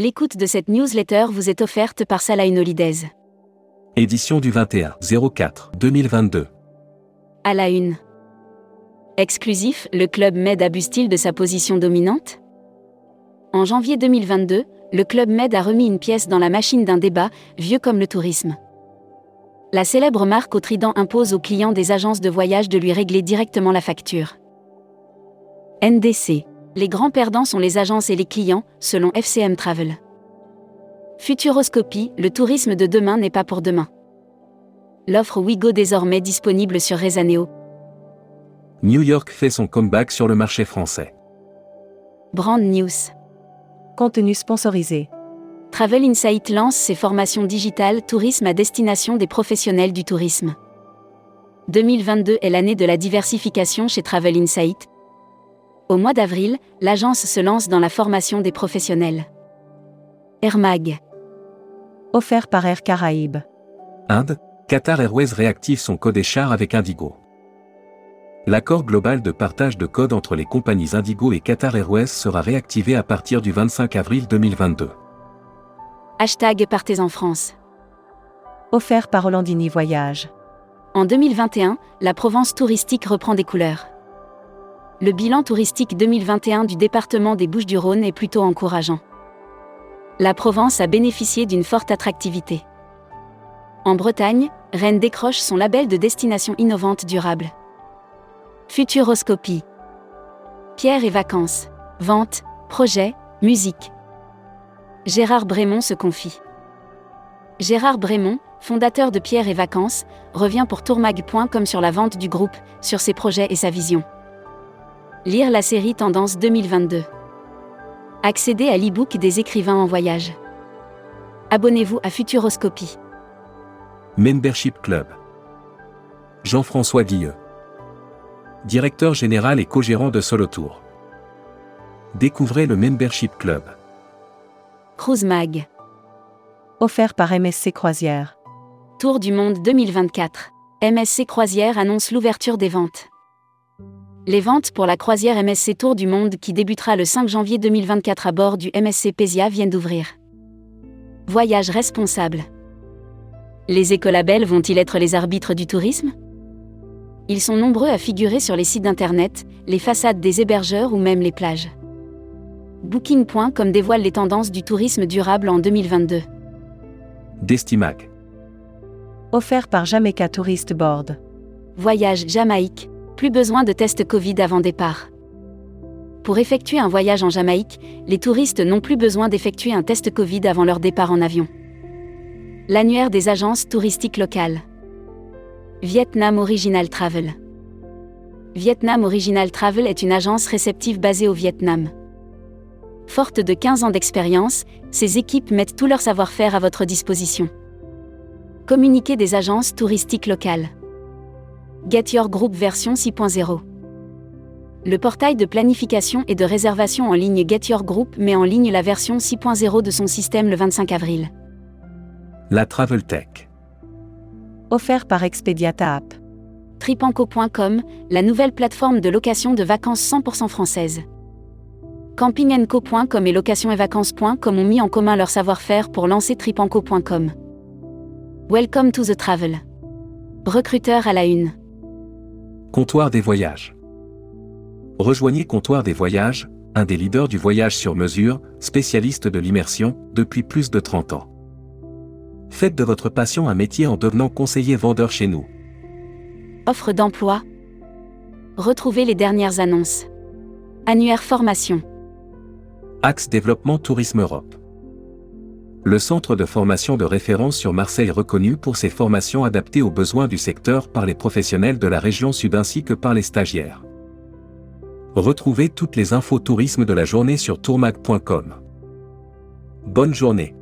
L'écoute de cette newsletter vous est offerte par Salah Holidays. Édition du 21 04 2022. À la une. Exclusif, le club Med abuse-t-il de sa position dominante? En janvier 2022, le club Med a remis une pièce dans la machine d'un débat, vieux comme le tourisme. La célèbre marque au trident impose aux clients des agences de voyage de lui régler directement la facture. NDC. Les grands perdants sont les agences et les clients, selon FCM Travel. Futuroscopie, le tourisme de demain n'est pas pour demain. L'offre Wigo désormais disponible sur Rezaneo. New York fait son comeback sur le marché français. Brand News. Contenu sponsorisé. Travel Insight lance ses formations digitales tourisme à destination des professionnels du tourisme. 2022 est l'année de la diversification chez Travel Insight. Au mois d'avril, l'agence se lance dans la formation des professionnels. Air Mag. Offert par Air Caraïbes. Inde, Qatar Airways réactive son code échar avec Indigo. L'accord global de partage de code entre les compagnies Indigo et Qatar Airways sera réactivé à partir du 25 avril 2022. Hashtag Partez en France. Offert par Hollandini Voyage. En 2021, la Provence touristique reprend des couleurs. Le bilan touristique 2021 du département des Bouches-du-Rhône est plutôt encourageant. La Provence a bénéficié d'une forte attractivité. En Bretagne, Rennes décroche son label de destination innovante durable. Futuroscopie. Pierre et vacances. Vente, projet, musique. Gérard Brémond se confie. Gérard Brémond, fondateur de Pierre et Vacances, revient pour tourmag.com sur la vente du groupe, sur ses projets et sa vision. Lire la série Tendance 2022. Accéder à l'e-book des écrivains en voyage. Abonnez-vous à Futuroscopie. Membership Club. Jean-François Guilleux. Directeur général et co-gérant de Solotour. Découvrez le Membership Club. Cruise Mag. Offert par MSC Croisière. Tour du monde 2024. MSC Croisière annonce l'ouverture des ventes. Les ventes pour la croisière MSC Tour du Monde qui débutera le 5 janvier 2024 à bord du MSC Pesia viennent d'ouvrir. Voyage responsable. Les écolabels vont-ils être les arbitres du tourisme? Ils sont nombreux à figurer sur les sites internet, les façades des hébergeurs ou même les plages. Booking.com dévoile les tendances du tourisme durable en 2022. Destimac. Offert par Jamaica Tourist Board. Voyage Jamaïque plus besoin de test Covid avant départ. Pour effectuer un voyage en Jamaïque, les touristes n'ont plus besoin d'effectuer un test Covid avant leur départ en avion. L'annuaire des agences touristiques locales. Vietnam Original Travel. Vietnam Original Travel est une agence réceptive basée au Vietnam. Forte de 15 ans d'expérience, ses équipes mettent tout leur savoir-faire à votre disposition. Communiquer des agences touristiques locales. Get Your Group version 6.0. Le portail de planification et de réservation en ligne Get Your Group met en ligne la version 6.0 de son système le 25 avril. La Travel Tech. Offert par Expediata App. Tripanco.com, la nouvelle plateforme de location de vacances 100% française. Campingenco.com et location-et-vacances.com ont mis en commun leur savoir-faire pour lancer tripanco.com. Welcome to the travel. Recruteur à la une. Comptoir des voyages. Rejoignez Comptoir des voyages, un des leaders du voyage sur mesure, spécialiste de l'immersion, depuis plus de 30 ans. Faites de votre passion un métier en devenant conseiller vendeur chez nous. Offre d'emploi. Retrouvez les dernières annonces. Annuaire formation. Axe Développement Tourisme Europe. Le centre de formation de référence sur Marseille reconnu pour ses formations adaptées aux besoins du secteur par les professionnels de la région sud ainsi que par les stagiaires. Retrouvez toutes les infos tourisme de la journée sur tourmag.com. Bonne journée.